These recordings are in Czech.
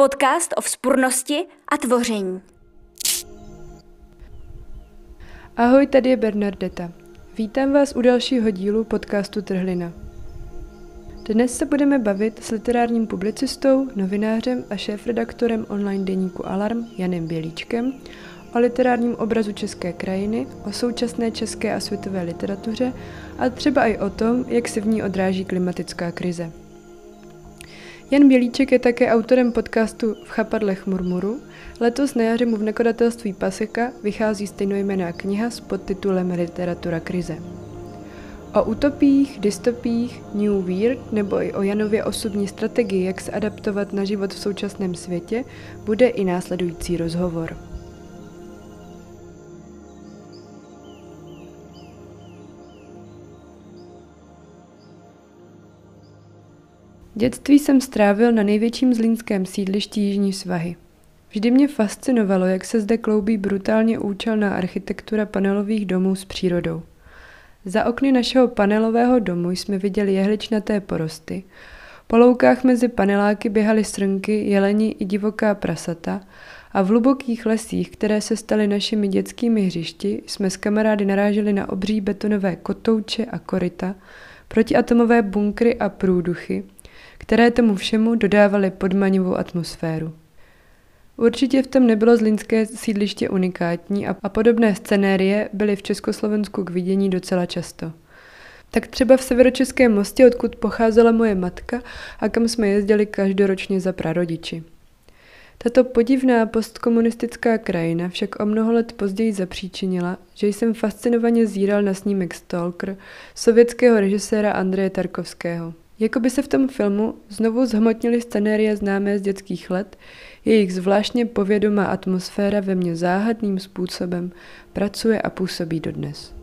Podcast o vzpurnosti a tvoření. Ahoj, tady je Bernardeta. Vítám vás u dalšího dílu podcastu Trhlina. Dnes se budeme bavit s literárním publicistou, novinářem a šéfredaktorem online deníku Alarm Janem Bělíčkem o literárním obrazu české krajiny, o současné české a světové literatuře a třeba i o tom, jak se v ní odráží klimatická krize. Jan Bělíček je také autorem podcastu V chapadlech murmuru. Letos na jaře mu v nakladatelství Paseka vychází stejnojmená kniha s podtitulem Literatura krize. O utopiích, dystopích, New Weird nebo i o Janově osobní strategii, jak se adaptovat na život v současném světě, bude i následující rozhovor. Dětství jsem strávil na největším zlínském sídlišti Jižní svahy. Vždy mě fascinovalo, jak se zde kloubí brutálně účelná architektura panelových domů s přírodou. Za okny našeho panelového domu jsme viděli jehličnaté porosty. Po loukách mezi paneláky běhaly srnky, jeleni i divoká prasata a v hlubokých lesích, které se staly našimi dětskými hřišti, jsme s kamarády naráželi na obří betonové kotouče a koryta, protiatomové bunkry a průduchy, které tomu všemu dodávaly podmanivou atmosféru. Určitě v tom nebylo zlínské sídliště unikátní a, podobné scenérie byly v Československu k vidění docela často. Tak třeba v severočeském mostě, odkud pocházela moje matka a kam jsme jezdili každoročně za prarodiči. Tato podivná postkomunistická krajina však o mnoho let později zapříčinila, že jsem fascinovaně zíral na snímek Stalker sovětského režiséra Andreje Tarkovského. Jako by se v tom filmu znovu zhmotnily scenérie známé z dětských let, jejich zvláštně povědomá atmosféra ve mně záhadným způsobem pracuje a působí dodnes.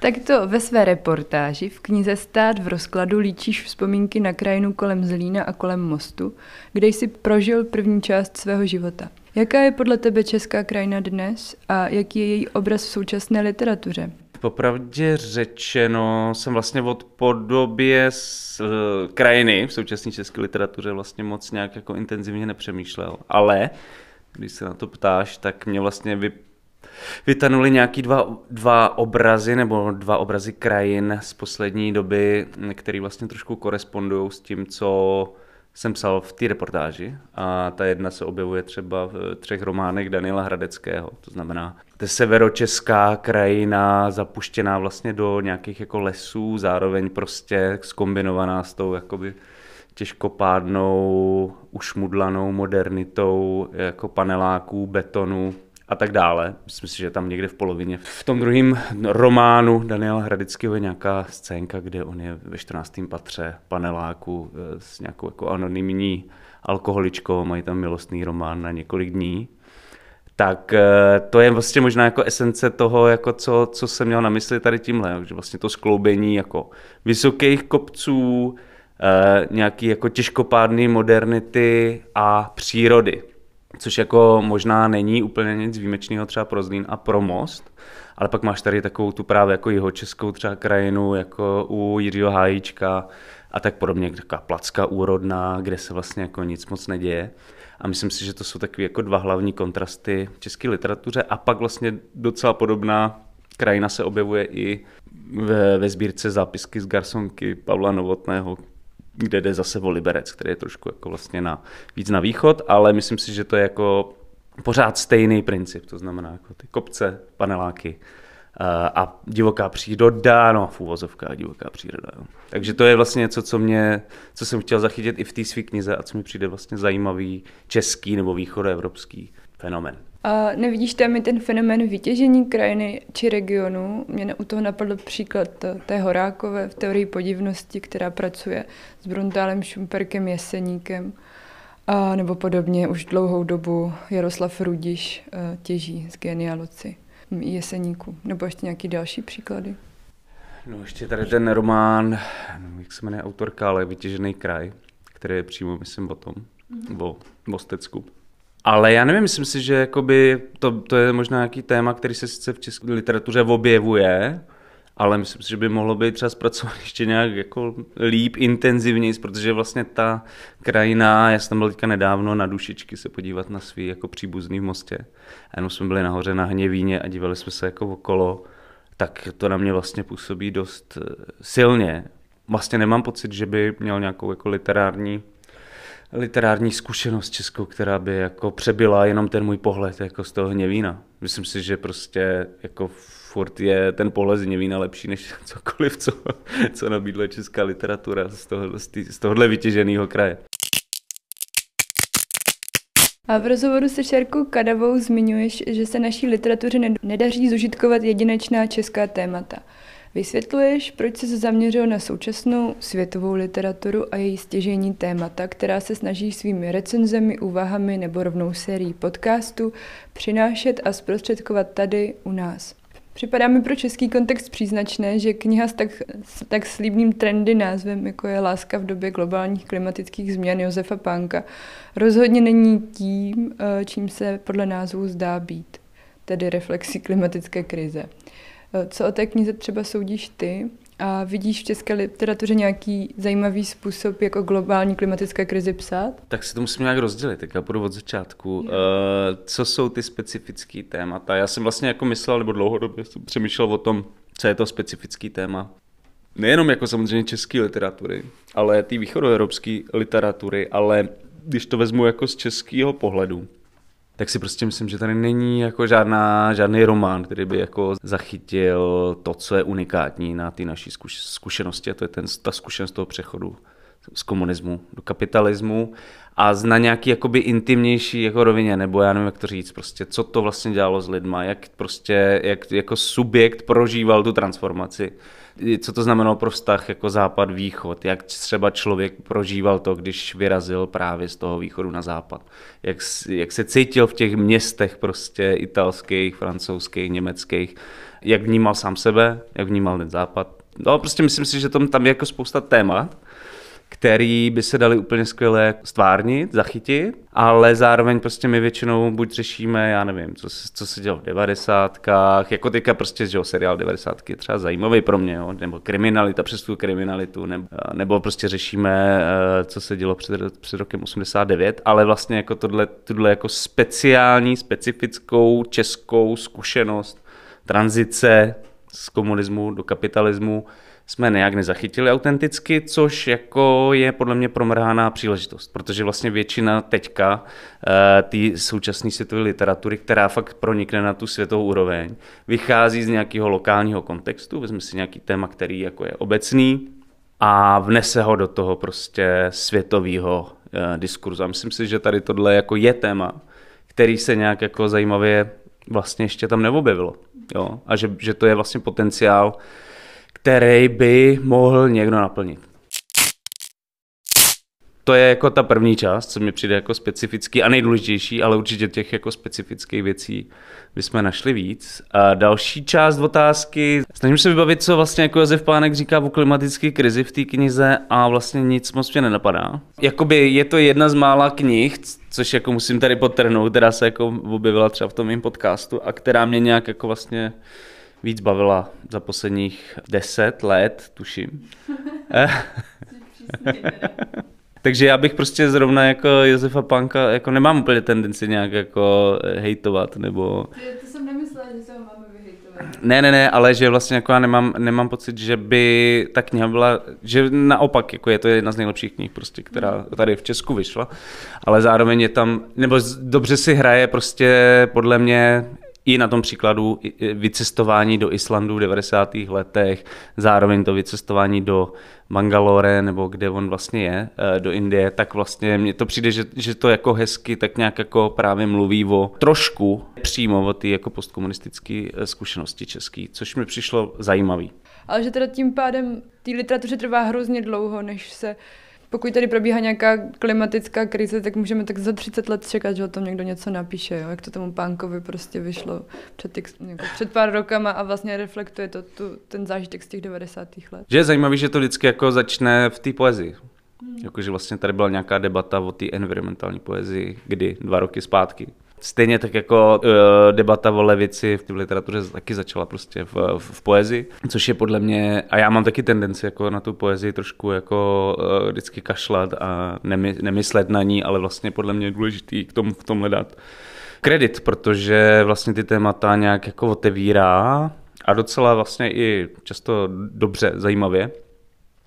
Takto ve své reportáži v knize Stát v rozkladu líčíš vzpomínky na krajinu kolem Zlína a kolem mostu, kde jsi prožil první část svého života. Jaká je podle tebe česká krajina dnes a jaký je její obraz v současné literatuře? Popravdě řečeno jsem vlastně od podobě z, uh, krajiny v současné české literatuře vlastně moc nějak jako intenzivně nepřemýšlel. Ale když se na to ptáš, tak mě vlastně vy, vytanuly nějaký dva, dva obrazy nebo dva obrazy krajin z poslední doby, které vlastně trošku korespondují s tím, co jsem psal v té reportáži a ta jedna se objevuje třeba v třech románech Daniela Hradeckého. To znamená, to je severočeská krajina zapuštěná vlastně do nějakých jako lesů, zároveň prostě skombinovaná s tou jakoby těžkopádnou, ušmudlanou modernitou jako paneláků, betonu, a tak dále. Myslím si, že tam někde v polovině. V tom druhém románu Daniela Hradického je nějaká scénka, kde on je ve 14. patře paneláku eh, s nějakou jako anonymní alkoholičkou, mají tam milostný román na několik dní. Tak eh, to je vlastně možná jako esence toho, jako co, co jsem měl na mysli tady tímhle, že vlastně to skloubení jako vysokých kopců, eh, nějaký jako těžkopádný modernity a přírody což jako možná není úplně nic výjimečného třeba pro Zlín a pro Most, ale pak máš tady takovou tu právě jako jeho českou třeba krajinu, jako u Jiřího Hájíčka a tak podobně, taková placka úrodná, kde se vlastně jako nic moc neděje. A myslím si, že to jsou takové jako dva hlavní kontrasty v české literatuře a pak vlastně docela podobná krajina se objevuje i ve, ve sbírce zápisky z Garsonky Pavla Novotného, kde jde zase o Liberec, který je trošku jako vlastně na, víc na východ, ale myslím si, že to je jako pořád stejný princip, to znamená jako ty kopce, paneláky uh, a divoká příroda, no v úvozovkách divoká příroda. Jo. Takže to je vlastně něco, co, mě, co jsem chtěl zachytit i v té své knize a co mi přijde vlastně zajímavý český nebo východoevropský fenomen. A nevidíš tam i ten fenomén vytěžení krajiny či regionu? Mě u toho napadl příklad té Horákové v teorii podivnosti, která pracuje s Bruntálem Šumperkem Jeseníkem. A nebo podobně už dlouhou dobu Jaroslav Rudiš eh, těží z genialoci Jeseníku. Nebo ještě nějaký další příklady? No ještě tady ten román, jak se jmenuje autorka, ale Vytěžený kraj, který je přímo, myslím, o tom, mm-hmm. o Mostecku. Ale já nevím, myslím si, že jakoby to, to je možná nějaký téma, který se sice v české literatuře objevuje, ale myslím si, že by mohlo být třeba zpracovat ještě nějak jako líp, intenzivněji, protože vlastně ta krajina, já jsem byl teďka nedávno na dušičky se podívat na svý jako příbuzný v Mostě. A jenom jsme byli nahoře na Hněvíně a dívali jsme se jako okolo, tak to na mě vlastně působí dost eh, silně. Vlastně nemám pocit, že by měl nějakou jako literární literární zkušenost českou, která by jako přebyla jenom ten můj pohled jako z toho hněvína. Myslím si, že prostě jako furt je ten pohled z hněvína lepší než cokoliv, co, co nabídla česká literatura z, toho, z, tý, z tohohle vytěženého kraje. A v rozhovoru se Šerkou Kadavou zmiňuješ, že se naší literatuře nedaří zužitkovat jedinečná česká témata. Vysvětluješ, proč se zaměřil na současnou světovou literaturu a její stěžení témata, která se snaží svými recenzemi, úvahami nebo rovnou sérií podcastů přinášet a zprostředkovat tady u nás. Připadá mi pro český kontext příznačné, že kniha s tak, s tak slíbným trendy názvem, jako je Láska v době globálních klimatických změn Josefa Pánka, rozhodně není tím, eh, čím se podle názvu zdá být, tedy reflexí klimatické krize. Eh, co o té knize třeba soudíš ty a vidíš v české literatuře nějaký zajímavý způsob, jak o globální klimatické krizi psát? Tak si to musím nějak rozdělit, tak já půjdu od začátku. Uh, co jsou ty specifické témata? Já jsem vlastně jako myslel, nebo dlouhodobě jsem přemýšlel o tom, co je to specifický téma. Nejenom jako samozřejmě české literatury, ale ty východoevropské literatury, ale když to vezmu jako z českého pohledu, tak si prostě myslím, že tady není jako žádná, žádný román, který by jako zachytil to, co je unikátní na ty naší zkušenosti, a to je ten, ta zkušenost toho přechodu z komunismu do kapitalismu a na nějaký jakoby intimnější jako rovině, nebo já nevím, jak to říct, prostě co to vlastně dělalo s lidma, jak prostě, jak jako subjekt prožíval tu transformaci co to znamenalo pro vztah jako západ-východ, jak třeba člověk prožíval to, když vyrazil právě z toho východu na západ, jak, jak se cítil v těch městech prostě italských, francouzských, německých, jak vnímal sám sebe, jak vnímal ten západ. No, prostě myslím si, že tam, tam je jako spousta témat, který by se dali úplně skvěle stvárnit, zachytit, ale zároveň prostě my většinou buď řešíme, já nevím, co, co se dělo v devadesátkách, jako teďka prostě, že jo, seriál devadesátky je třeba zajímavý pro mě, jo, nebo kriminalita přes tu kriminalitu, nebo, nebo prostě řešíme, eh, co se dělo před, před rokem 89, ale vlastně jako tohle, tohle jako speciální, specifickou českou zkušenost tranzice z komunismu do kapitalismu, jsme nějak nezachytili autenticky, což jako je podle mě promrhaná příležitost, protože vlastně většina teďka uh, té současné světové literatury, která fakt pronikne na tu světovou úroveň, vychází z nějakého lokálního kontextu, vezme si nějaký téma, který jako je obecný a vnese ho do toho prostě světového uh, diskurzu. A myslím si, že tady tohle jako je téma, který se nějak jako zajímavě vlastně ještě tam neobjevilo. Jo? A že, že to je vlastně potenciál, který by mohl někdo naplnit. To je jako ta první část, co mi přijde jako specifický a nejdůležitější, ale určitě těch jako specifických věcí bychom našli víc. A další část otázky, snažím se vybavit, co vlastně jako Josef Pánek říká o klimatické krizi v té knize a vlastně nic moc mě nenapadá. Jakoby je to jedna z mála knih, což jako musím tady potrhnout, která se jako objevila třeba v tom mém podcastu a která mě nějak jako vlastně víc bavila za posledních deset let, tuším. Takže já bych prostě zrovna jako Josefa Panka, jako nemám úplně tendenci nějak jako hejtovat, nebo... To, to jsem nemyslela, že se ho máme vyhejtovat. Ne, ne, ne, ale že vlastně jako já nemám, nemám pocit, že by ta kniha byla, že naopak, jako je to jedna z nejlepších knih prostě, která tady v Česku vyšla, ale zároveň je tam, nebo dobře si hraje prostě podle mě i na tom příkladu vycestování do Islandu v 90. letech, zároveň to vycestování do Mangalore, nebo kde on vlastně je, eh, do Indie, tak vlastně mně to přijde, že, že to jako hezky tak nějak jako právě mluví o trošku přímo o ty jako postkomunistické eh, zkušenosti český, což mi přišlo zajímavý. Ale že teda tím pádem té literatuře trvá hrozně dlouho, než se pokud tady probíhá nějaká klimatická krize, tak můžeme tak za 30 let čekat, že o tom někdo něco napíše, jo? jak to tomu pánkovi prostě vyšlo před, jako před pár rokama a vlastně reflektuje to tu, ten zážitek z těch 90. let. Že je zajímavý, že to vždycky jako začne v té poezii. Jakože vlastně tady byla nějaká debata o té environmentální poezii, kdy dva roky zpátky. Stejně tak jako uh, debata o levici v literatuře taky začala prostě v, v, v poezii, což je podle mě, a já mám taky tendenci jako na tu poezii trošku jako uh, vždycky kašlat a nemy, nemyslet na ní, ale vlastně podle mě je důležitý k tomu v tom dát kredit, protože vlastně ty témata nějak jako otevírá a docela vlastně i často dobře, zajímavě.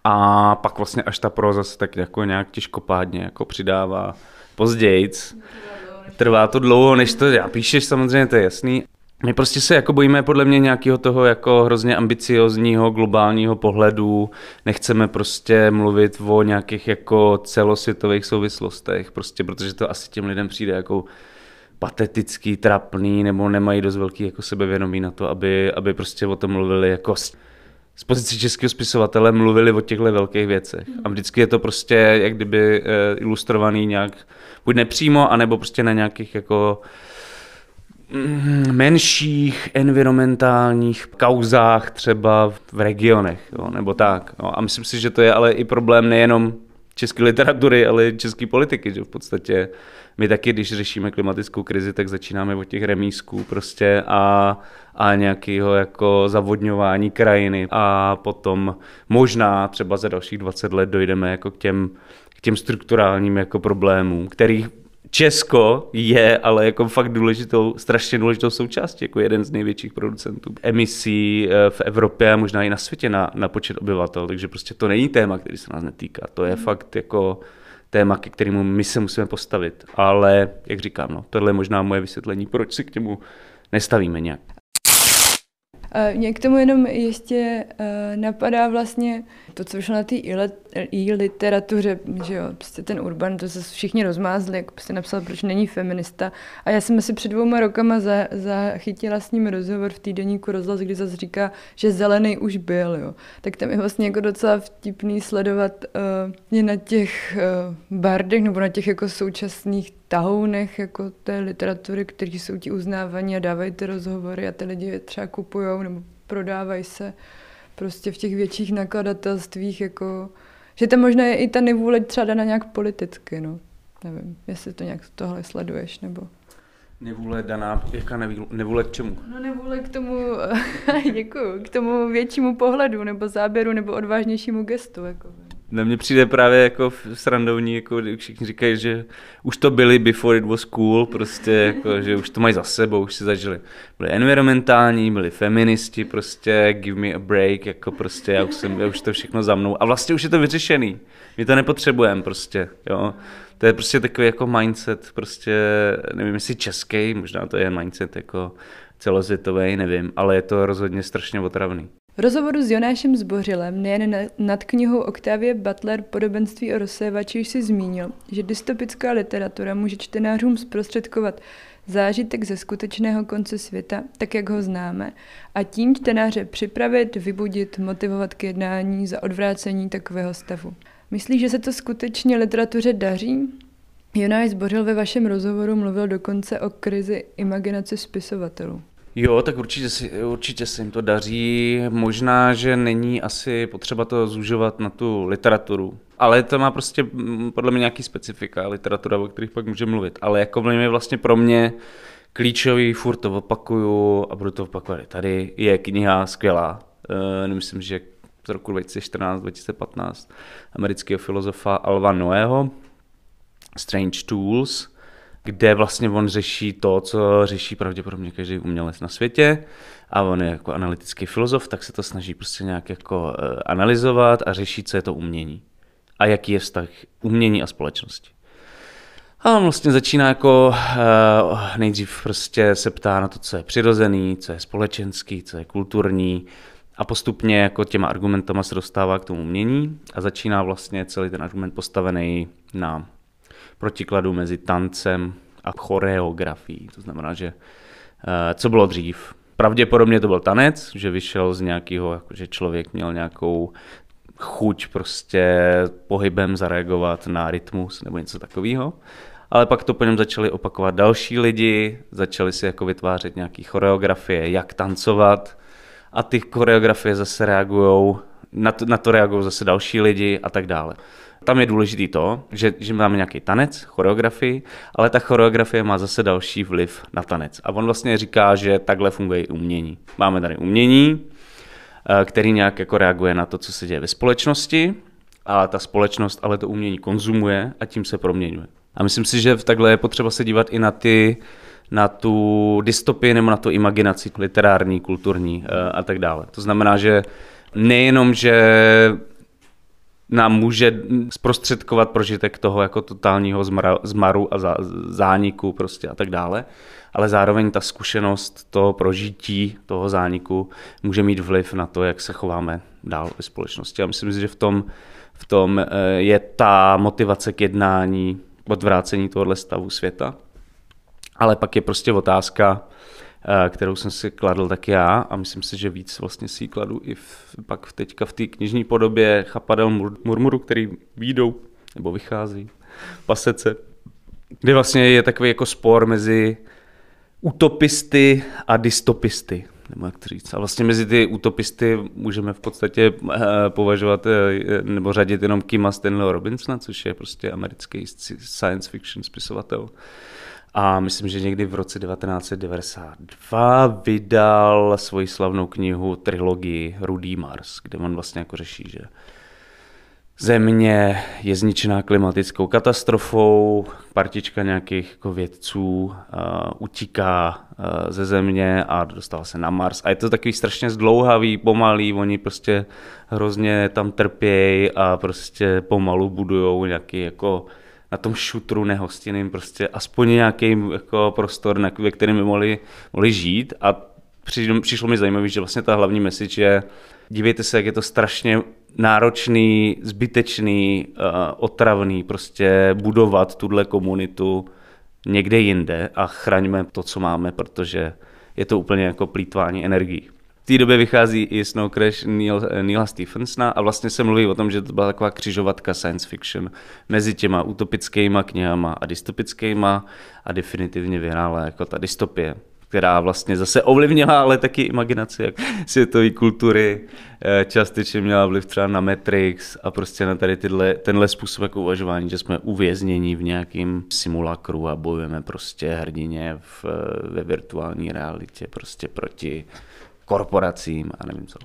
A pak vlastně až ta proza se tak jako nějak těžkopádně jako přidává pozdějc. Trvá to dlouho, než to já píšeš, samozřejmě to je jasný. My prostě se jako bojíme podle mě nějakého toho jako hrozně ambiciozního globálního pohledu. Nechceme prostě mluvit o nějakých jako celosvětových souvislostech, prostě protože to asi těm lidem přijde jako patetický, trapný, nebo nemají dost velký jako sebevědomí na to, aby, aby prostě o tom mluvili jako z pozice českého spisovatele mluvili o těchto velkých věcech. A vždycky je to prostě jak kdyby eh, ilustrovaný nějak, buď nepřímo, anebo prostě na nějakých jako mm, menších environmentálních kauzách třeba v regionech, jo, nebo tak. Jo. A myslím si, že to je ale i problém nejenom české literatury, ale i české politiky, že v podstatě my taky, když řešíme klimatickou krizi, tak začínáme od těch remísků prostě a, a nějakého jako zavodňování krajiny a potom možná třeba za dalších 20 let dojdeme jako k těm, k těm strukturálním jako problémům, kterých Česko je ale jako fakt důležitou, strašně důležitou součástí, jako jeden z největších producentů emisí eh, v Evropě a možná i na světě na, na počet obyvatel, takže prostě to není téma, který se nás netýká. To je mm. fakt jako téma, ke kterému my se musíme postavit. Ale, jak říkám, no, tohle je možná moje vysvětlení, proč se k němu nestavíme nějak. Mě k tomu jenom ještě uh, napadá vlastně to, co vyšlo na té i literatuře, že jo, prostě ten Urban, to se všichni rozmázli, jako prostě napsal, proč není feminista. A já jsem asi před dvouma rokama za, zachytila s ním rozhovor v týdeníku rozhlas, kdy zase říká, že zelený už byl, jo. Tak tam je vlastně jako docela vtipný sledovat uh, je na těch uh, bardech nebo na těch jako současných tahounech jako té literatury, kteří jsou ti uznávaní a dávají ty rozhovory a ty lidi je třeba kupují nebo prodávají se prostě v těch větších nakladatelstvích, jako, že to možná je i ta nevůle třeba daná nějak politicky, no. Nevím, jestli to nějak tohle sleduješ, nebo... Nevůle daná, jaká nevůle k čemu? No nevůle k tomu, děkuju, k tomu většímu pohledu, nebo záběru, nebo odvážnějšímu gestu, jako. Na mě přijde právě jako srandovní, jako všichni říkají, že už to byli before it was cool, prostě jako, že už to mají za sebou, už si zažili. Byli environmentální, byli feministi, prostě give me a break, jako prostě já už, jsem, já už to všechno za mnou. A vlastně už je to vyřešený. My to nepotřebujeme prostě, jo. To je prostě takový jako mindset, prostě, nevím jestli český, možná to je mindset jako celosvětový, nevím, ale je to rozhodně strašně otravný. V rozhovoru s Jonášem Zbořilem nejen nad knihou Octavie Butler Podobenství o rozsévači už si zmínil, že dystopická literatura může čtenářům zprostředkovat zážitek ze skutečného konce světa, tak jak ho známe, a tím čtenáře připravit, vybudit, motivovat k jednání za odvrácení takového stavu. Myslíš, že se to skutečně literatuře daří? Jonáš Zbořil ve vašem rozhovoru mluvil dokonce o krizi imaginace spisovatelů. Jo, tak určitě, si, určitě se jim to daří. Možná, že není asi potřeba to zužovat na tu literaturu. Ale to má prostě mm, podle mě nějaký specifika, literatura, o kterých pak můžeme mluvit. Ale jako vlastně pro mě klíčový, furt to opakuju a budu to opakovat. Tady je kniha skvělá. Uh, myslím, že z roku 2014-2015 amerického filozofa Alva Noého, Strange Tools, kde vlastně on řeší to, co řeší pravděpodobně každý umělec na světě. A on je jako analytický filozof, tak se to snaží prostě nějak jako uh, analyzovat a řešit, co je to umění. A jaký je vztah umění a společnosti. A on vlastně začíná jako uh, nejdřív prostě se ptá na to, co je přirozený, co je společenský, co je kulturní. A postupně jako těma argumentama se dostává k tomu umění a začíná vlastně celý ten argument postavený na protikladu mezi tancem a choreografií. To znamená, že eh, co bylo dřív? Pravděpodobně to byl tanec, že vyšel z nějakého, jako že člověk měl nějakou chuť prostě pohybem zareagovat na rytmus nebo něco takového. Ale pak to po něm začali opakovat další lidi, začali si jako vytvářet nějaké choreografie, jak tancovat a ty choreografie zase reagují, na to, na to reagují zase další lidi a tak dále. Tam je důležitý to, že, že máme nějaký tanec, choreografii, ale ta choreografie má zase další vliv na tanec. A on vlastně říká, že takhle funguje i umění. Máme tady umění, eh, který nějak jako reaguje na to, co se děje ve společnosti, a ta společnost ale to umění konzumuje a tím se proměňuje. A myslím si, že takhle je potřeba se dívat i na ty na tu dystopii nebo na tu imaginaci literární, kulturní eh, a tak dále. To znamená, že nejenom, že nám může zprostředkovat prožitek toho jako totálního zmaru a zániku prostě a tak dále, ale zároveň ta zkušenost toho prožití toho zániku může mít vliv na to, jak se chováme dál ve společnosti. A myslím si, že v tom, v tom eh, je ta motivace k jednání, odvrácení tohohle stavu světa. Ale pak je prostě otázka, kterou jsem si kladl tak já a myslím si, že víc vlastně si kladu i v, pak teďka v té knižní podobě Chapadel Murmuru, který výjdou nebo vychází pasece, kde vlastně je takový jako spor mezi utopisty a dystopisty nebo jak to říct. A vlastně mezi ty utopisty můžeme v podstatě eh, považovat eh, nebo řadit jenom Kima Stanleyho Robinsona, což je prostě americký science fiction spisovatel. A myslím, že někdy v roce 1992 vydal svoji slavnou knihu, trilogii Rudý Mars, kde on vlastně jako řeší, že země je zničená klimatickou katastrofou, partička nějakých jako vědců uh, utíká uh, ze země a dostává se na Mars. A je to takový strašně zdlouhavý, pomalý, oni prostě hrozně tam trpějí a prostě pomalu budujou nějaký jako na tom šutru nehostinným prostě aspoň nějaký jako prostor, na, ve kterém by mohli, mohli žít a přišlo mi zajímavé, že vlastně ta hlavní message je, dívejte se, jak je to strašně náročný, zbytečný, uh, otravný prostě budovat tuhle komunitu někde jinde a chraňme to, co máme, protože je to úplně jako plítvání energií. V té době vychází i Snow Crash Neil, Neila Stephensona a vlastně se mluví o tom, že to byla taková křižovatka science fiction mezi těma utopickýma knihama a dystopickýma a definitivně vyhrála jako ta dystopie která vlastně zase ovlivnila ale taky imaginaci jak světové kultury, eh, částečně měla vliv třeba na Matrix a prostě na tady tyhle, tenhle způsob jako uvažování, že jsme uvězněni v nějakém simulakru a bojujeme prostě hrdině v, ve virtuální realitě prostě proti korporacím a nevím co.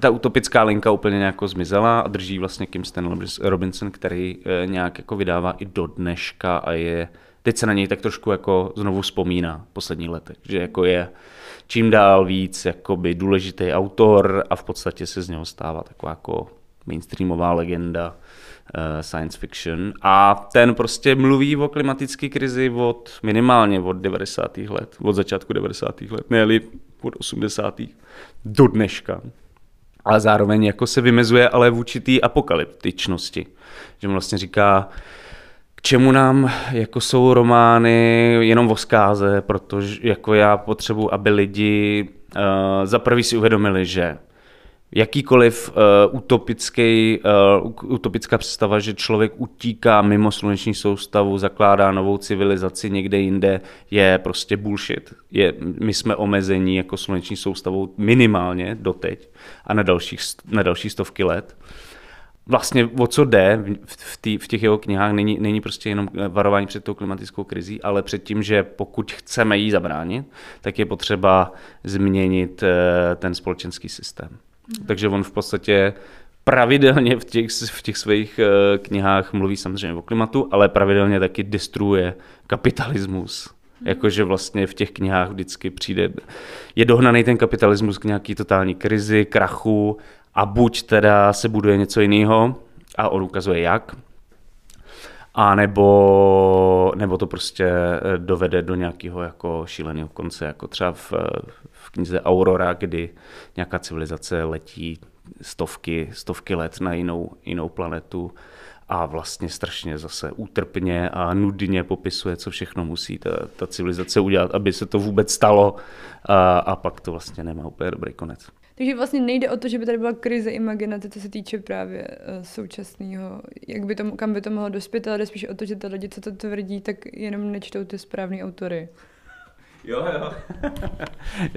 Ta utopická linka úplně nějak zmizela a drží vlastně Kim Stanley Robinson, který eh, nějak jako vydává i do dneška a je teď se na něj tak trošku jako znovu vzpomíná v posledních letech, že jako je čím dál víc jakoby důležitý autor a v podstatě se z něho stává taková jako mainstreamová legenda science fiction. A ten prostě mluví o klimatické krizi od minimálně od 90. let, od začátku 90. let, ne od 80. do dneška. Ale zároveň jako se vymezuje ale v určitý apokalyptičnosti. Že vlastně říká, k čemu nám jako jsou romány jenom o zkáze, protože jako já potřebuji, aby lidi uh, za prvý si uvědomili, že jakýkoliv uh, utopický, uh, utopická představa, že člověk utíká mimo sluneční soustavu, zakládá novou civilizaci někde jinde, je prostě bullshit. Je, my jsme omezení jako sluneční soustavou minimálně doteď a na, dalších, na další stovky let vlastně o co jde v, tý, v těch jeho knihách, není, není prostě jenom varování před tou klimatickou krizí, ale před tím, že pokud chceme jí zabránit, tak je potřeba změnit eh, ten společenský systém. Mm. Takže on v podstatě pravidelně v těch, v těch svých eh, knihách mluví samozřejmě o klimatu, ale pravidelně taky destruuje kapitalismus. Mm. Jakože vlastně v těch knihách vždycky přijde, je dohnaný ten kapitalismus k nějaký totální krizi, krachu a buď teda se buduje něco jiného a on ukazuje jak, a nebo, nebo to prostě eh, dovede do nějakého jako šíleného konce, jako třeba v, v knize Aurora, kdy nějaká civilizace letí stovky, stovky let na jinou, jinou planetu a vlastně strašně zase útrpně a nudně popisuje, co všechno musí ta, ta civilizace udělat, aby se to vůbec stalo a, a pak to vlastně nemá úplně dobrý konec. Takže vlastně nejde o to, že by tady byla krize imaginace, co se týče právě uh, současného, jak by to, kam by to mohlo dospět, ale jde spíš o to, že ty lidi, co to tvrdí, tak jenom nečtou ty správné autory. Jo, jo.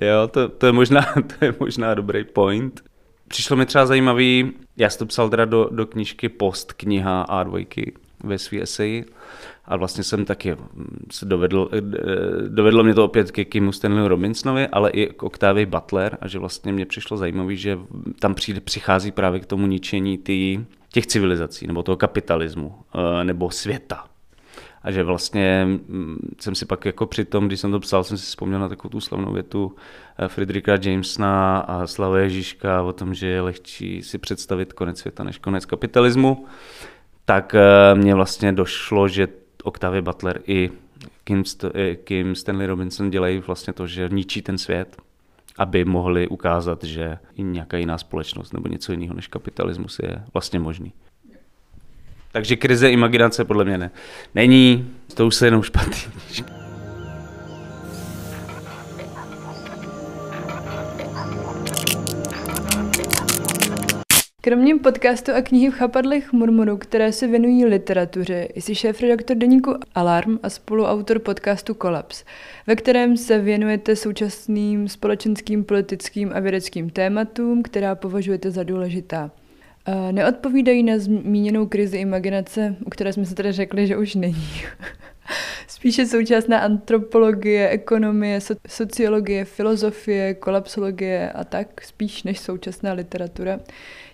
jo, to, to, je možná, to je možná dobrý point. Přišlo mi třeba zajímavý, já jsem to psal teda do, do knížky Post, kniha A2 ve svý eseji, a vlastně jsem taky mm, se dovedl, eh, dovedlo mě to opět ke Kimu Stanley Robinsonovi, ale i k Octavii Butler a že vlastně mě přišlo zajímavé, že tam přijde, přichází právě k tomu ničení tý, těch civilizací, nebo toho kapitalismu, eh, nebo světa. A že vlastně mm, jsem si pak jako při tom, když jsem to psal, jsem si vzpomněl na takovou tu slavnou větu eh, Friedricha Jamesona a Slava Ježíška o tom, že je lehčí si představit konec světa než konec kapitalismu, tak mně vlastně došlo, že Octavia Butler i Kim, Kim Stanley Robinson dělají vlastně to, že ničí ten svět, aby mohli ukázat, že nějaká jiná společnost nebo něco jiného než kapitalismus je vlastně možný. Takže krize imaginace podle mě ne. Není, to už se jenom špatný. Kromě podcastu a knihy v chapadlech Murmuru, které se věnují literatuře, jsi šéf-redaktor deníku Alarm a spoluautor podcastu Kolaps, ve kterém se věnujete současným společenským, politickým a vědeckým tématům, která považujete za důležitá. Neodpovídají na zmíněnou krizi imaginace, u které jsme se tedy řekli, že už není. Spíše současná antropologie, ekonomie, sociologie, filozofie, kolapsologie a tak, spíš než současná literatura.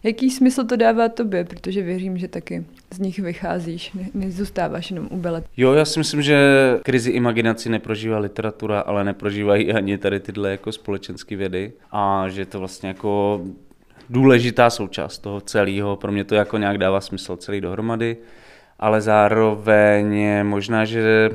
Jaký smysl to dává tobě? Protože věřím, že taky z nich vycházíš, ne, nezůstáváš jenom u belet. Jo, já si myslím, že krizi imaginaci neprožívá literatura, ale neprožívají ani tady tyhle jako společenské vědy a že to vlastně jako důležitá součást toho celého. Pro mě to jako nějak dává smysl celý dohromady, ale zároveň možná, že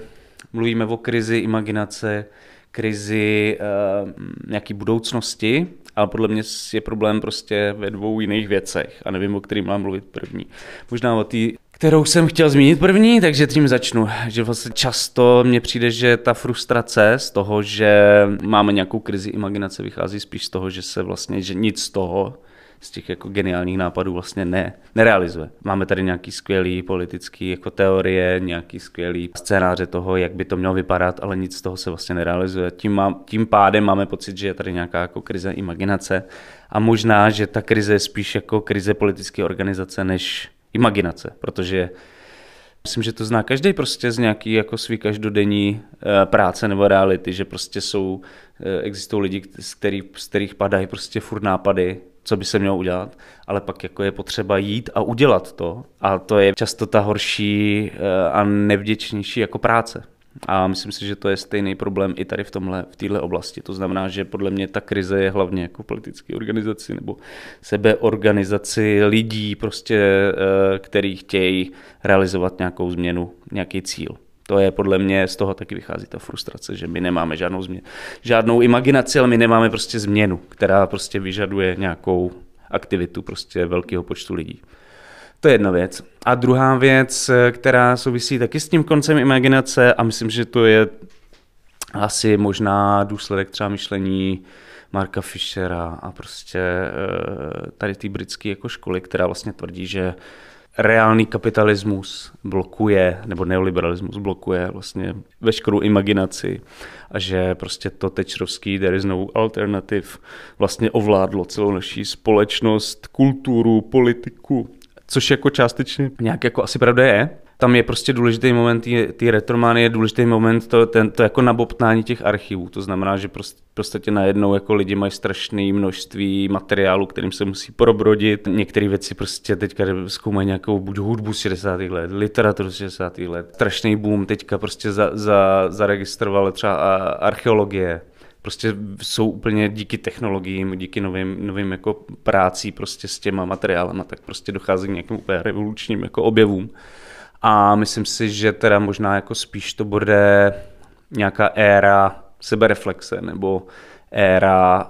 mluvíme o krizi imaginace, krizi uh, nějaký budoucnosti, ale podle mě je problém prostě ve dvou jiných věcech a nevím, o kterým mám mluvit první. Možná o té, kterou jsem chtěl zmínit první, takže tím začnu. Že vlastně často mně přijde, že ta frustrace z toho, že máme nějakou krizi imaginace, vychází spíš z toho, že se vlastně, že nic z toho, z těch jako geniálních nápadů vlastně ne, nerealizuje. Máme tady nějaký skvělý politický jako teorie, nějaký skvělý scénáře toho, jak by to mělo vypadat, ale nic z toho se vlastně nerealizuje. Tím, má, tím pádem máme pocit, že je tady nějaká jako krize imaginace a možná, že ta krize je spíš jako krize politické organizace než imaginace, protože Myslím, že to zná každý prostě z nějaký jako svý každodenní eh, práce nebo reality, že prostě jsou, eh, existují lidi, z kterých, z kterých padají prostě furt nápady, co by se mělo udělat, ale pak jako je potřeba jít a udělat to. A to je často ta horší eh, a nevděčnější jako práce. A myslím si, že to je stejný problém i tady v tomhle, v této oblasti. To znamená, že podle mě ta krize je hlavně jako politické organizaci nebo sebeorganizaci lidí, prostě, eh, který chtějí realizovat nějakou změnu, nějaký cíl. To je podle mě, z toho taky vychází ta frustrace, že my nemáme žádnou změnu, žádnou imaginaci, ale my nemáme prostě změnu, která prostě vyžaduje nějakou aktivitu prostě velkého počtu lidí. To je jedna věc. A druhá věc, která souvisí taky s tím koncem imaginace a myslím, že to je asi možná důsledek třeba myšlení Marka Fischera a prostě eh, tady té britské jako školy, která vlastně tvrdí, že reálný kapitalismus blokuje, nebo neoliberalismus blokuje vlastně veškerou imaginaci a že prostě to tečrovský there is no alternative vlastně ovládlo celou naší společnost, kulturu, politiku, což jako částečně nějak jako asi pravda je, tam je prostě důležitý moment ty retromány, je důležitý moment to, ten, to jako nabobtnání těch archivů. To znamená, že prostě, prostě najednou jako lidi mají strašné množství materiálu, kterým se musí probrodit. Některé věci prostě teďka zkoumají nějakou buď hudbu z 60. let, literaturu z 60. let. Strašný boom teďka prostě za, za, zaregistroval třeba archeologie, prostě jsou úplně díky technologiím, díky novým, novým jako prácí prostě s těma materiálama, tak prostě dochází k nějakým úplně revolučním jako objevům. A myslím si, že teda možná jako spíš to bude nějaká éra sebereflexe nebo éra uh,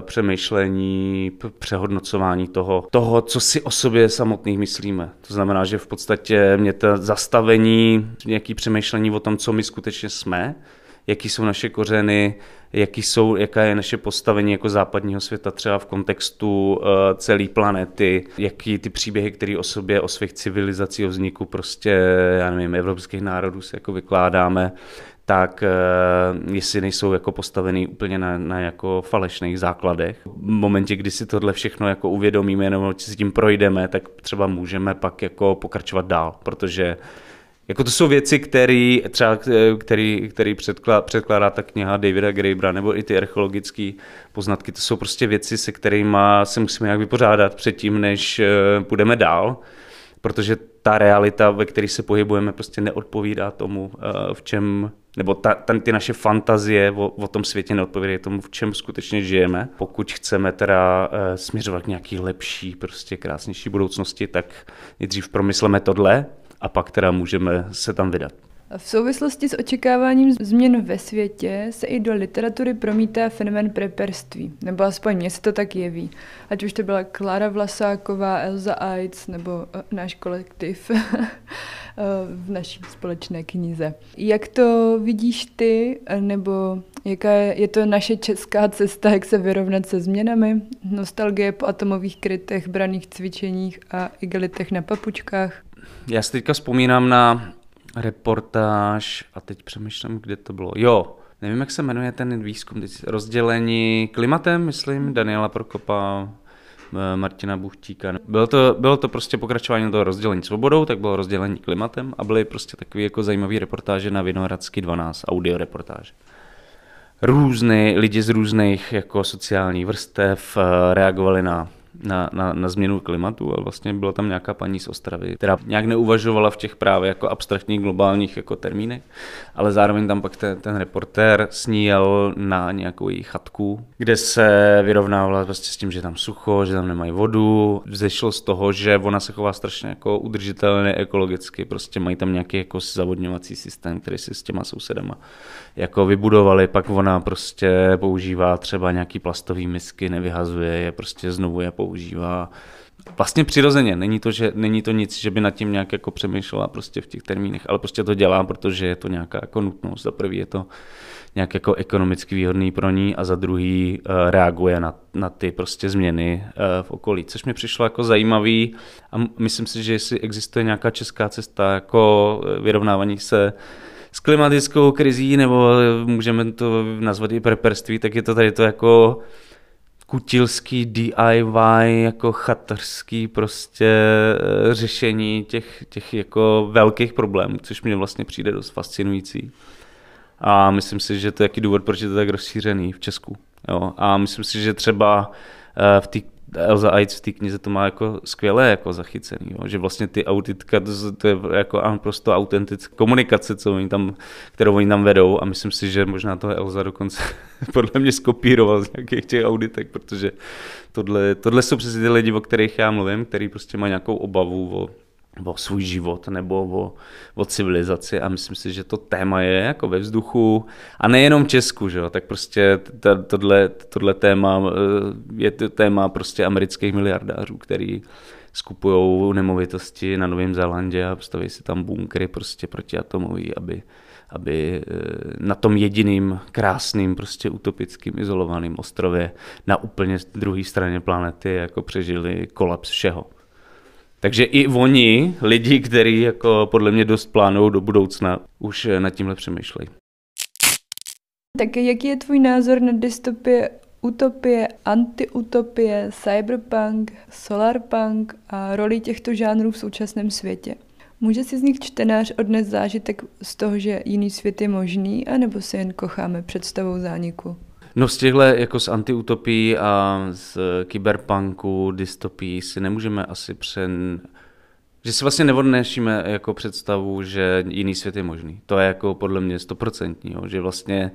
přemýšlení, přehodnocování toho, toho, co si o sobě samotných myslíme. To znamená, že v podstatě mě to zastavení, nějaký přemýšlení o tom, co my skutečně jsme, jaký jsou naše kořeny, jaký jsou, jaká je naše postavení jako západního světa třeba v kontextu uh, celé planety, jaký ty příběhy, které o sobě, o svých civilizací, o vzniku prostě, já nevím, evropských národů se jako vykládáme, tak eh, jestli nejsou jako postavený úplně na, na jako falešných základech. V momentě, kdy si tohle všechno jako uvědomíme nebo si tím projdeme, tak třeba můžeme pak jako pokračovat dál, protože jako to jsou věci, které třeba který, který předkládá, předkládá ta kniha Davida Grabera nebo i ty archeologické poznatky, to jsou prostě věci, se kterými se musíme nějak vypořádat předtím, než půjdeme dál protože ta realita, ve které se pohybujeme, prostě neodpovídá tomu, v čem nebo ta, ten, ty naše fantazie o, o tom světě neodpovídají tomu, v čem skutečně žijeme. Pokud chceme teda směřovat k nějaký lepší, prostě krásnější budoucnosti, tak nejdřív promysleme tohle a pak teda můžeme se tam vydat. V souvislosti s očekáváním změn ve světě se i do literatury promítá fenomén preperství, nebo aspoň mně se to tak jeví. Ať už to byla Klara Vlasáková, Elza Aitz nebo uh, náš kolektiv eh, v naší společné knize. Jak to vidíš ty, nebo jaká je, je to naše česká cesta, jak se vyrovnat se změnami? Nostalgie po atomových krytech, braných cvičeních a igelitech na papučkách? Já si teďka vzpomínám na reportáž a teď přemýšlím, kde to bylo. Jo, nevím, jak se jmenuje ten výzkum, teď rozdělení klimatem, myslím, Daniela Prokopa, eh, Martina Buchtíka. Bylo to, bylo to prostě pokračování toho rozdělení svobodou, tak bylo rozdělení klimatem a byly prostě takové jako zajímavé reportáže na Vinohradsky 12, audio reportáže. Různý, lidi z různých jako sociálních vrstev eh, reagovali na na, na, na změnu klimatu, ale vlastně byla tam nějaká paní z Ostravy, která nějak neuvažovala v těch právě jako abstraktních globálních jako termínech, ale zároveň tam pak ten, ten reportér sníjel na nějakou její chatku, kde se vyrovnávala vlastně s tím, že tam sucho, že tam nemají vodu. Vzešlo z toho, že ona se chová strašně jako udržitelně ekologicky, prostě mají tam nějaký jako zavodňovací systém, který si s těma sousedama jako vybudovali, pak ona prostě používá třeba nějaký plastový misky, nevyhazuje je, prostě znovu je používá. Vlastně přirozeně, není to, že, není to nic, že by nad tím nějak jako přemýšlela prostě v těch termínech, ale prostě to dělá, protože je to nějaká jako nutnost. Za prvý je to nějak jako ekonomicky výhodný pro ní a za druhý uh, reaguje na, na ty prostě změny uh, v okolí, což mi přišlo jako zajímavý a myslím si, že jestli existuje nějaká česká cesta jako eh, vyrovnávání se s klimatickou krizí, nebo můžeme to nazvat i preperství, tak je to tady to jako kutilský DIY, jako chatrský prostě eh, řešení těch, těch jako velkých problémů, což mě vlastně přijde dost fascinující. A myslím si, že to je jaký důvod, proč je to tak rozšířený v Česku. Jo. A myslím si, že třeba eh, v té Elza Aitz v té knize to má jako skvěle jako zachycený, jo? že vlastně ty auditka, to, to je jako prostě autentická komunikace, co oni tam, kterou oni tam vedou a myslím si, že možná to Elza dokonce podle mě skopíroval z nějakých těch auditek, protože tohle, tohle jsou přesně ty lidi, o kterých já mluvím, který prostě mají nějakou obavu o o svůj život nebo o, o civilizaci a myslím si, že to téma je jako ve vzduchu a nejenom Česku, že jo, tak prostě tohle, tohle téma eh, je to téma prostě amerických miliardářů, který skupují nemovitosti na Novém Zélandě a staví si tam bunkry prostě protioatomový, aby, aby eh, na tom jediným krásným, prostě utopickým, izolovaným ostrově na úplně druhé straně planety jako přežili kolaps všeho. Takže i oni, lidi, kteří jako podle mě dost plánují do budoucna, už nad tímhle přemýšlejí. Tak jaký je tvůj názor na dystopie, utopie, antiutopie, cyberpunk, solarpunk a roli těchto žánrů v současném světě? Může si z nich čtenář odnes zážitek z toho, že jiný svět je možný, anebo se jen kocháme představou zániku? No z těchto jako z antiutopí a z kyberpunku, dystopí si nemůžeme asi přen... Že si vlastně neodnešíme jako představu, že jiný svět je možný. To je jako podle mě stoprocentní, že vlastně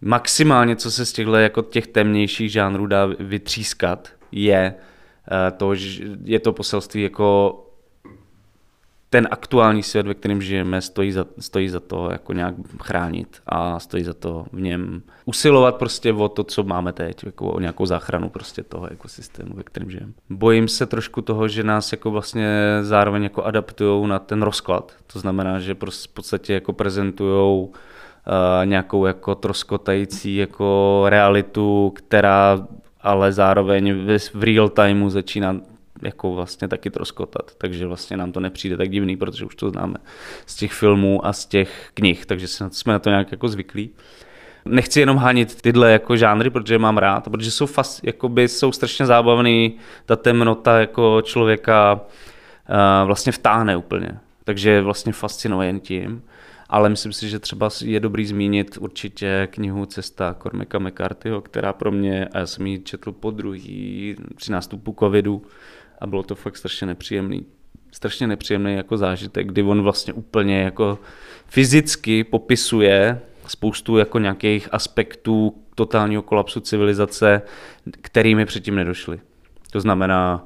maximálně, co se z těchto jako těch temnějších žánrů dá vytřískat, je eh, to, že je to poselství jako ten aktuální svět, ve kterém žijeme, stojí za, stojí za to jako nějak chránit a stojí za to v něm usilovat prostě o to, co máme teď, jako o nějakou záchranu prostě toho ekosystému, ve kterém žijeme. Bojím se trošku toho, že nás jako vlastně zároveň jako adaptují na ten rozklad. To znamená, že v podstatě jako prezentují uh, nějakou jako troskotající jako realitu, která ale zároveň v real timeu začíná jako vlastně taky troskotat. Takže vlastně nám to nepřijde tak divný, protože už to známe z těch filmů a z těch knih, takže jsme na to nějak jako zvyklí. Nechci jenom hánit tyhle jako žánry, protože mám rád, protože jsou, fas, jakoby, jsou strašně zábavný, ta temnota jako člověka uh, vlastně vtáhne úplně. Takže je vlastně fascinuje tím. Ale myslím si, že třeba je dobrý zmínit určitě knihu Cesta Cormaca McCarthyho, která pro mě, a já jsem ji četl po druhý při nástupu covidu a bylo to fakt strašně nepříjemný. Strašně nepříjemný jako zážitek, kdy on vlastně úplně jako fyzicky popisuje spoustu jako nějakých aspektů totálního kolapsu civilizace, kterými předtím nedošly. To znamená,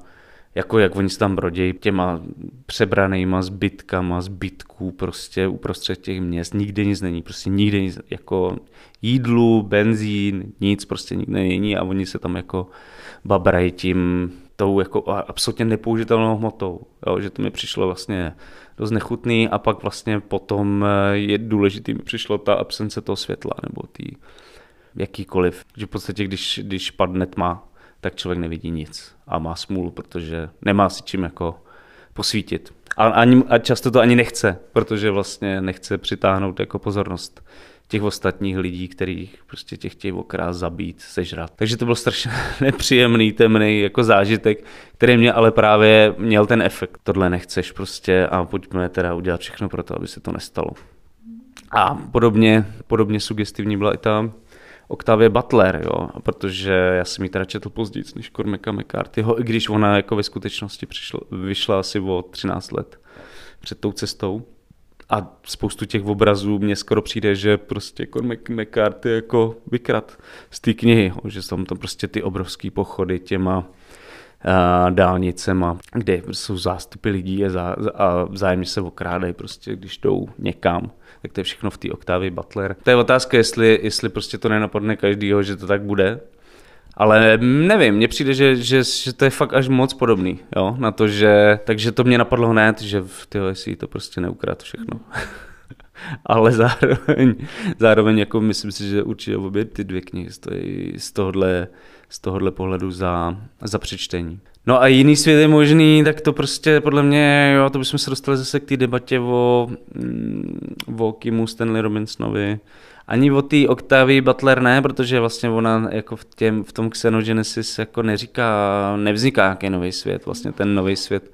jako jak oni se tam brodějí těma přebranýma zbytkama, zbytků prostě uprostřed těch měst, nikdy nic není, prostě nikdy nic, jako jídlu, benzín, nic prostě nikdy není a oni se tam jako babrají tím, tou jako absolutně nepoužitelnou hmotou, jo, že to mi přišlo vlastně dost nechutný a pak vlastně potom eh, je důležitý, mi přišlo ta absence toho světla nebo tý jakýkoliv, že v podstatě když, když padne tma, tak člověk nevidí nic a má smůlu, protože nemá si čím jako posvítit. A, ani, a často to ani nechce, protože vlastně nechce přitáhnout jako pozornost těch ostatních lidí, kterých prostě tě chtějí okrát zabít, sežrat. Takže to byl strašně nepříjemný, temný jako zážitek, který mě ale právě měl ten efekt. Tohle nechceš prostě a pojďme teda udělat všechno pro to, aby se to nestalo. A podobně, podobně sugestivní byla i ta Octavia Butler, jo, protože já jsem ji teda četl později než Cormaca McCarthyho, i když ona jako ve skutečnosti přišla, vyšla asi o 13 let před tou cestou. A spoustu těch obrazů mně skoro přijde, že prostě Cormac McCarthy jako vykrad z té knihy, že jsou tam prostě ty obrovské pochody těma uh, dálnicema, kde jsou zástupy lidí a, zá, a vzájemně se okrádají prostě, když jdou někam tak to je všechno v té Octavii Butler. To je otázka, jestli, jestli prostě to nenapadne každýho, že to tak bude. Ale nevím, mně přijde, že, že, že to je fakt až moc podobný, jo, na to, že, takže to mě napadlo hned, že v tyhle si to prostě neukrát všechno. Ale zároveň, zároveň jako myslím si, že určitě obě ty dvě knihy stojí z tohohle, z tohohle pohledu za, za přečtení. No a jiný svět je možný, tak to prostě podle mě, jo, to bychom se dostali zase k té debatě o, mm, o Kimu Stanley Robinsonovi. Ani o té Octavii Butler ne, protože vlastně ona jako v, těm, v tom Xenogenesis jako neříká, nevzniká nějaký nový svět, vlastně ten nový svět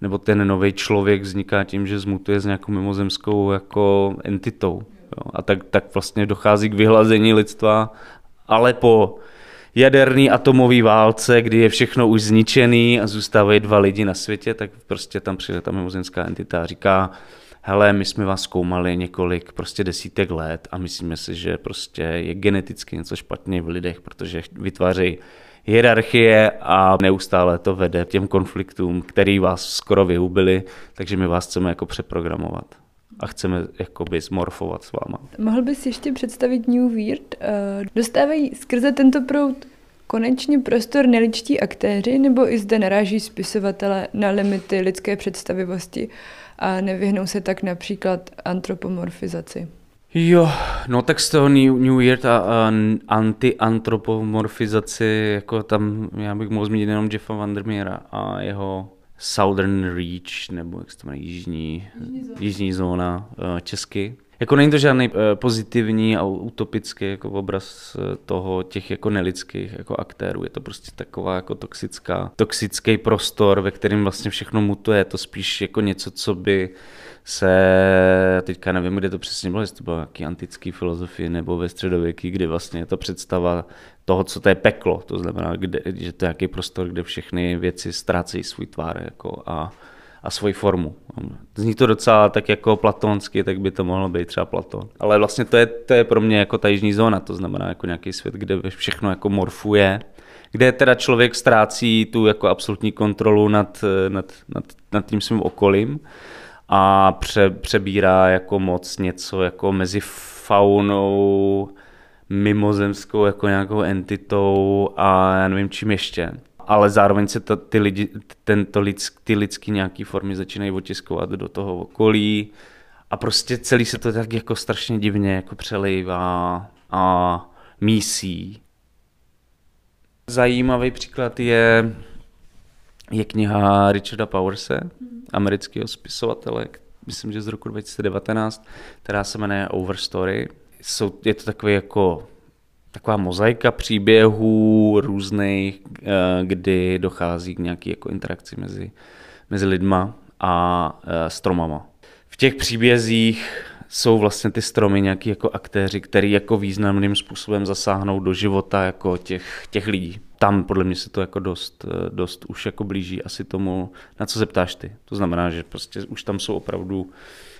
nebo ten nový člověk vzniká tím, že zmutuje s nějakou mimozemskou jako entitou. Jo. A tak, tak vlastně dochází k vyhlazení lidstva, ale po jaderný atomový válce, kdy je všechno už zničený a zůstávají dva lidi na světě, tak prostě tam přijde ta mimozemská entita a říká, hele, my jsme vás zkoumali několik prostě desítek let a myslíme si, že prostě je geneticky něco špatně v lidech, protože vytvářejí hierarchie a neustále to vede těm konfliktům, který vás skoro vyhubili, takže my vás chceme jako přeprogramovat a chceme jakoby zmorfovat s váma. Mohl bys ještě představit New Weird? Eh, dostávají skrze tento proud konečně prostor neličtí aktéři, nebo i zde naráží spisovatele na limity lidské představivosti a nevyhnou se tak například antropomorfizaci? Jo, no tak z toho New, New Year a, a anti-antropomorfizaci, jako tam já bych mohl zmínit jenom Jeffa Vandermeera a jeho Southern Reach, nebo jak se to jmenuje, jižní, jižní zóna, jižní zóna uh, česky. Jako není to žádný uh, pozitivní a utopický jako obraz uh, toho těch jako nelidských jako aktérů. Je to prostě taková jako toxická, toxický prostor, ve kterém vlastně všechno mutuje. Je to spíš jako něco, co by se, teďka nevím, kde to přesně bylo, jestli to bylo nějaký antický filozofii nebo ve středověký, kdy vlastně je to představa toho, co to je peklo, to znamená, kde, že to je nějaký prostor, kde všechny věci ztrácejí svůj tvár jako a, a svoji formu. Zní to docela tak jako platonsky, tak by to mohlo být třeba Platon. Ale vlastně to je, to je pro mě jako ta jižní zóna, to znamená jako nějaký svět, kde všechno jako morfuje, kde teda člověk ztrácí tu jako absolutní kontrolu nad, nad, nad, nad tím svým okolím a pře, přebírá jako moc něco jako mezi faunou, mimozemskou jako nějakou entitou a já nevím čím ještě. Ale zároveň se to, ty, lidi, tento lidsk, ty lidský nějaký formy začínají otiskovat do toho okolí a prostě celý se to tak jako strašně divně jako přelejvá a mísí. Zajímavý příklad je je kniha Richarda Powerse, amerického spisovatele, myslím, že z roku 2019, která se jmenuje Overstory. Jsou, je to takový jako taková mozaika příběhů různých, eh, kdy dochází k nějaké jako interakci mezi, mezi lidma a eh, stromama. V těch příbězích jsou vlastně ty stromy nějaký jako aktéři, který jako významným způsobem zasáhnou do života jako těch, těch lidí. Tam podle mě se to jako dost, eh, dost už jako blíží asi tomu, na co se ptáš ty. To znamená, že prostě už tam jsou opravdu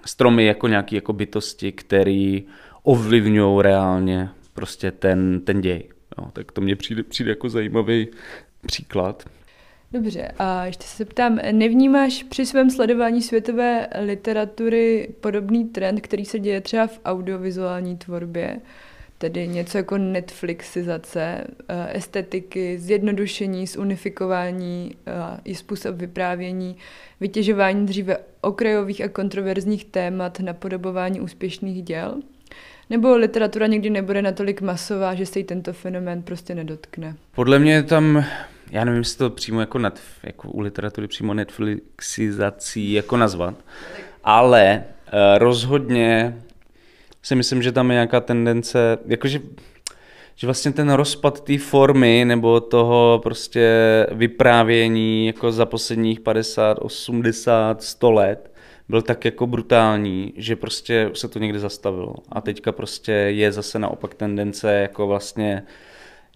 stromy jako nějaké jako bytosti, které ovlivňují reálně prostě ten, ten děj. Jo, tak to mně přijde, přijde jako zajímavý příklad. Dobře, a ještě se ptám, nevnímáš při svém sledování světové literatury podobný trend, který se děje třeba v audiovizuální tvorbě, tedy něco jako Netflixizace, eh, estetiky, zjednodušení, zunifikování eh, i způsob vyprávění, vytěžování dříve okrajových a kontroverzních témat, napodobování úspěšných děl? Nebo literatura někdy nebude natolik masová, že se jí tento fenomén prostě nedotkne? Podle mě tam, já nevím, jestli to přímo jako, net, jako u literatury přímo Netflixizací jako nazvat, ale uh, rozhodně si myslím, že tam je nějaká tendence, jakože že vlastně ten rozpad té formy nebo toho prostě vyprávění jako za posledních 50, 80, 100 let byl tak jako brutální, že prostě se to někdy zastavilo. A teďka prostě je zase naopak tendence jako vlastně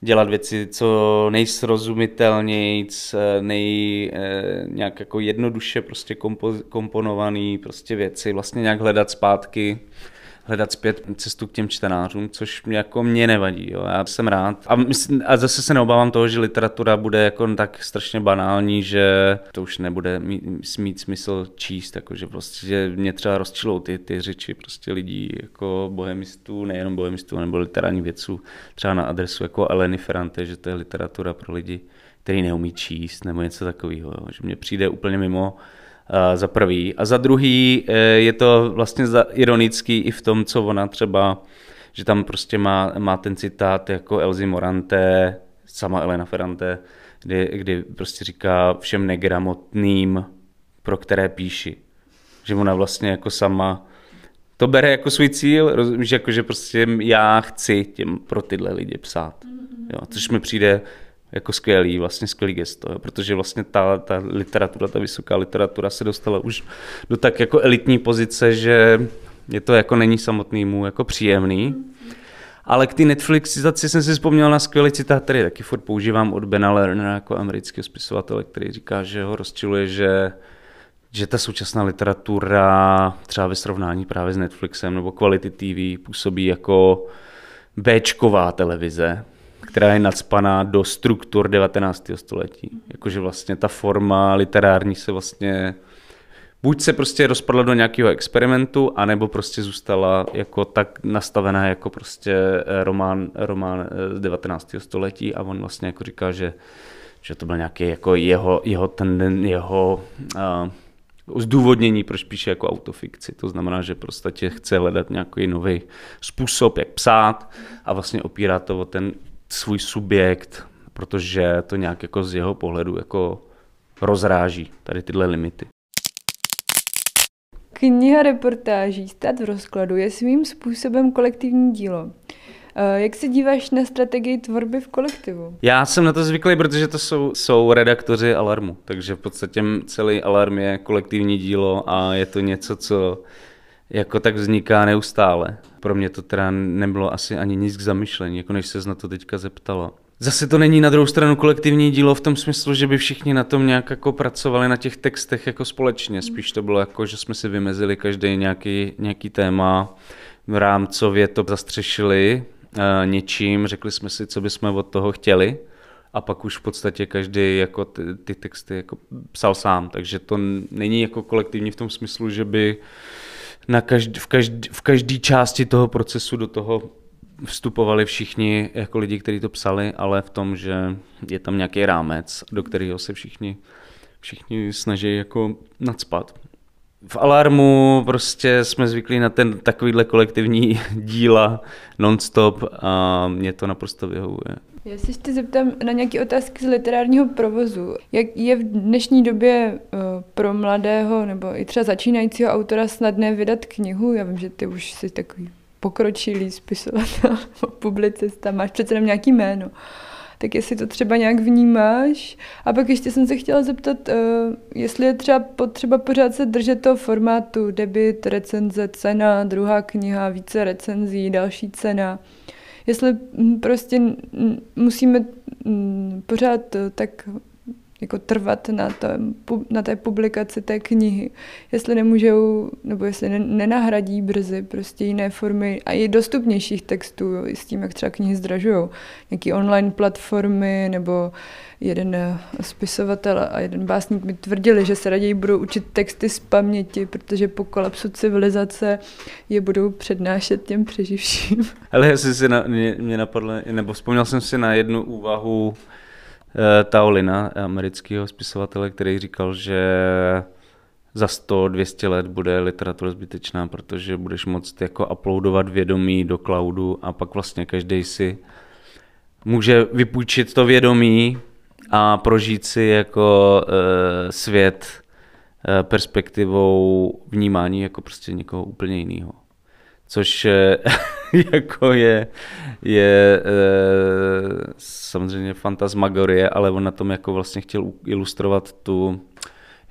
dělat věci co nejsrozumitelnějc, nej, eh, nějak jako jednoduše prostě kompo, komponovaný prostě věci, vlastně nějak hledat zpátky hledat zpět cestu k těm čtenářům, což mě jako mě nevadí. Jo. Já jsem rád. A, myslím, a zase se neobávám toho, že literatura bude jako tak strašně banální, že to už nebude mít, mít smysl číst, jako že prostě že mě třeba rozčilou ty, ty řeči prostě lidí jako bohemistů, nejenom bohemistů, nebo literárních vědců, třeba na adresu jako Eleny Ferrante, že to je literatura pro lidi, který neumí číst, nebo něco takového, že mě přijde úplně mimo za prvý. A za druhý eh, je to vlastně ironický i v tom, co ona třeba, že tam prostě má, má ten citát jako Elzy Morante, sama Elena Ferrante, kdy, kdy prostě říká všem negramotným, pro které píši. Že ona vlastně jako sama to bere jako svůj cíl, rozumíš, jako že prostě já chci těm pro tyhle lidi psát. Jo, což mi přijde jako skvělý, vlastně skvělý gesto, jo, protože vlastně ta, ta literatura, ta vysoká literatura se dostala už do tak jako elitní pozice, že je to jako není samotnýmu jako příjemný. Ale k té Netflixizaci jsem si vzpomněl na skvělý citát, který taky furt používám od Bena Lernera jako amerického spisovatele, který říká, že ho rozčiluje, že že ta současná literatura třeba ve srovnání právě s Netflixem nebo Quality TV působí jako Bčková televize, která je nadspaná do struktur 19. století. Jakože vlastně ta forma literární se vlastně buď se prostě rozpadla do nějakého experimentu, anebo prostě zůstala jako tak nastavená jako prostě eh, román, román eh, z 19. století a on vlastně jako říká, že, že to byl nějaký jako jeho, jeho, ten, jeho uh, zdůvodnění, proč píše jako autofikci. To znamená, že prostě chce hledat nějaký nový způsob, jak psát a vlastně opírá to o ten svůj subjekt, protože to nějak jako z jeho pohledu jako rozráží tady tyhle limity. Kniha reportáží Stát v rozkladu je svým způsobem kolektivní dílo. Eh, jak se díváš na strategii tvorby v kolektivu? Já jsem na to zvyklý, protože to jsou, jsou redaktoři Alarmu, takže v podstatě celý Alarm je kolektivní dílo a je to něco, co jako tak vzniká neustále. Pro mě to teda nebylo asi ani nic k zamyšlení, jako než se na to teďka zeptala. Zase to není na druhou stranu kolektivní dílo v tom smyslu, že by všichni na tom nějak jako pracovali na těch textech jako společně. Spíš to bylo jako, že jsme si vymezili každý nějaký, nějaký téma, v rámcově to zastřešili uh, něčím, řekli jsme si, co bychom od toho chtěli a pak už v podstatě každý jako ty, ty texty jako psal sám, takže to není jako kolektivní v tom smyslu, že by uh, na každý, v, každý, v každé části toho procesu do toho vstupovali všichni jako lidi, kteří to psali, ale v tom, že je tam nějaký rámec, do kterého se všichni, všichni snaží jako nadspat. v Alarmu prostě jsme zvyklí na ten takovýhle kolektivní díla non-stop a mě to naprosto vyhovuje. Já se ještě zeptám na nějaké otázky z literárního provozu. Jak je v dnešní době uh, pro mladého nebo i třeba začínajícího autora snadné vydat knihu? Já vím, že ty už jsi takový pokročilý spisovatel publicista, máš přece jenom nějaký jméno. Tak jestli to třeba nějak vnímáš. A pak ještě jsem se chtěla zeptat, uh, jestli je třeba potřeba pořád se držet toho formátu, debit, recenze, cena, druhá kniha, více recenzí, další cena. Jestli hm, prostě musíme hm, pořád eh, tak jako trvat na, té, na té publikaci té knihy. Jestli nemůžou, nebo jestli nenahradí brzy prostě jiné formy a i dostupnějších textů, jo, i s tím, jak třeba knihy zdražují. Nějaký online platformy, nebo jeden eh, spisovatel a jeden básník mi tvrdili, že se raději budou učit texty z paměti, protože po kolapsu civilizace je budou přednášet těm přeživším. Ale jestli si na, mě, mě napadlo, nebo vzpomněl jsem si na jednu úvahu, Taolina, amerického spisovatele, který říkal, že za 100-200 let bude literatura zbytečná, protože budeš moct jako uploadovat vědomí do cloudu a pak vlastně každý si může vypůjčit to vědomí a prožít si jako e, svět e, perspektivou vnímání jako prostě někoho úplně jiného. Což eh, jako je, je e, samozřejmě fantasmagorie, ale on na tom jako vlastně chtěl ilustrovat tu,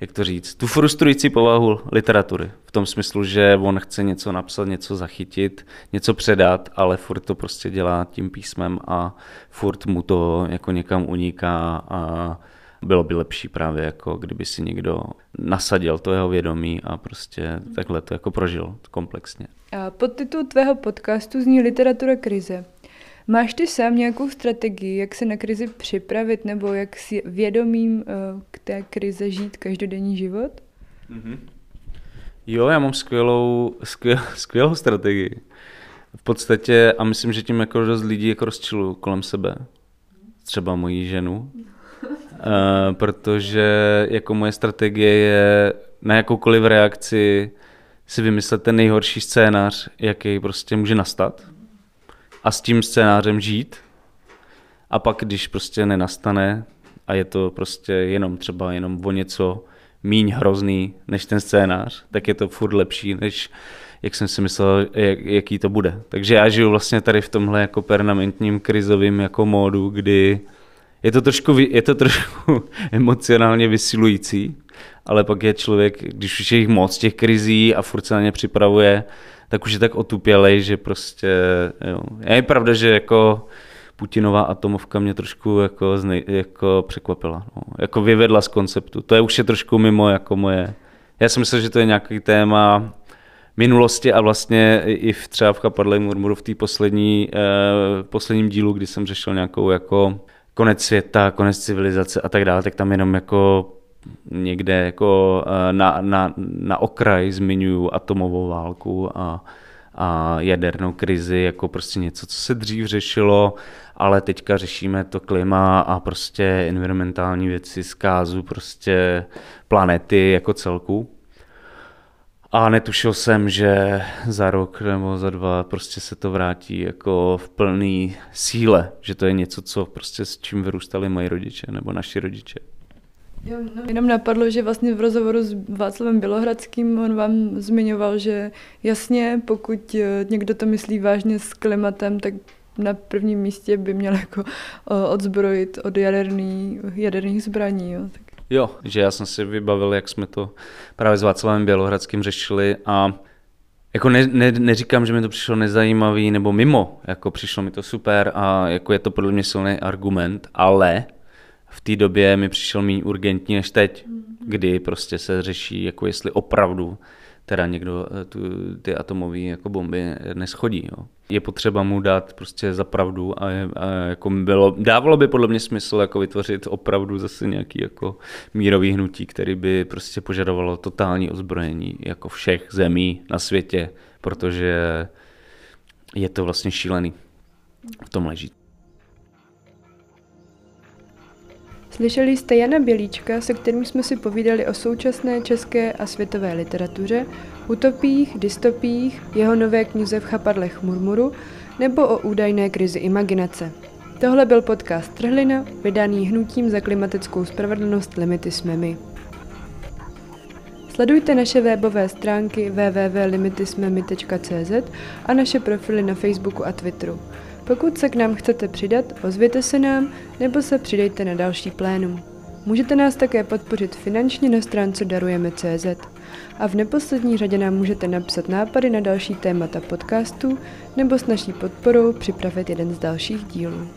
jak to říct, tu frustrující povahu literatury. V tom smyslu, že on chce něco napsat, něco zachytit, něco předat, ale furt to prostě dělá tím písmem a furt mu to jako někam uniká a bylo by lepší právě jako kdyby si někdo nasadil to jeho vědomí a prostě takhle to jako prožil komplexně. A podtitul tvého podcastu zní Literatura krize. Máš ty sám nějakou strategii, jak se na krizi připravit nebo jak si vědomím eh, k té krize žít každodenní život? Mm-hmm. Jo, já mám skvělou, skvěl, skvělou strategii. V podstatě, a myslím, že tím jako dost lidí jako rozčiluju kolem sebe. Třeba moji ženu. Uh, protože jako moje strategie je na jakoukoliv reakci si vymyslet ten nejhorší scénář, jaký prostě může nastat a s tím scénářem žít a pak, když prostě nenastane a je to prostě jenom třeba jenom o něco míň hrozný než ten scénář, tak je to furt lepší, než jak jsem si myslel, jak, jaký to bude. Takže já žiju vlastně tady v tomhle jako permanentním krizovým jako módu, kdy je to trošku, je to trošku emocionálně vysilující, ale pak je člověk, když už je jich moc těch krizí a furt se na ně připravuje, tak už je tak otupělej, že prostě, jo. Je pravda, že jako Putinová atomovka mě trošku jako, znej, jako překvapila. No. Jako vyvedla z konceptu. To je už je trošku mimo jako moje. Já si myslím, že to je nějaký téma minulosti a vlastně i v třeba v Chapadle murmuru v té poslední, eh, posledním dílu, kdy jsem řešil nějakou jako konec světa, konec civilizace a tak dále, tak tam jenom jako někde jako eh, na, na, na okraj zmiňuju atomovou válku a, a jadernou krizi jako prostě něco, co se dřív řešilo, ale teďka řešíme to klima a prostě environmentální věci, zkázu prostě planety jako celku. A netušil jsem, že za rok nebo za dva prostě se to vrátí jako v plný síle, že to je něco, co prostě s čím vyrůstali moji rodiče nebo naši rodiče. Jo, no, jenom napadlo, že vlastně v rozhovoru s Václavem Bělohradským on vám zmiňoval, že jasně, pokud eh, někdo to myslí vážně s klimatem, tak na prvním místě by měl jako odzbrojit od jaderný, jaderných zbraní. Jo. Tak Jo, že já jsem si vybavil, jak jsme to právě s Václavem Bělohradským řešili a jako ne, ne, neříkám, že mi to přišlo nezajímavý nebo mimo, jako přišlo mi to super a jako je to podle mě silný argument, ale v té době mi přišel méně urgentní než teď, kdy prostě se řeší, jako jestli opravdu teda někdo eh, tu, ty atomové jako bomby neschodí. Jo. Je potřeba mu dát prostě za pravdu a, a jako bylo, dávalo by podle mě smysl jako vytvořit opravdu zase nějaký jako mírový hnutí, který by prostě požadovalo totální ozbrojení jako všech zemí na světě, protože je to vlastně šílený v tom leží. Slyšeli jste Jana Bělíčka, se kterým jsme si povídali o současné české a světové literatuře, utopiích, dystopích, jeho nové knize v chapadlech murmuru nebo o údajné krizi imaginace. Tohle byl podcast Trhlina, vydaný hnutím za klimatickou spravedlnost Limity jsme my. Sledujte naše webové stránky www.limitismemy.cz a naše profily na Facebooku a Twitteru. Pokud se k nám chcete přidat, ozvěte se nám nebo se přidejte na další plénum. Můžete nás také podpořit finančně na stránce darujeme.cz a v neposlední řadě nám můžete napsat nápady na další témata podcastu nebo s naší podporou připravit jeden z dalších dílů.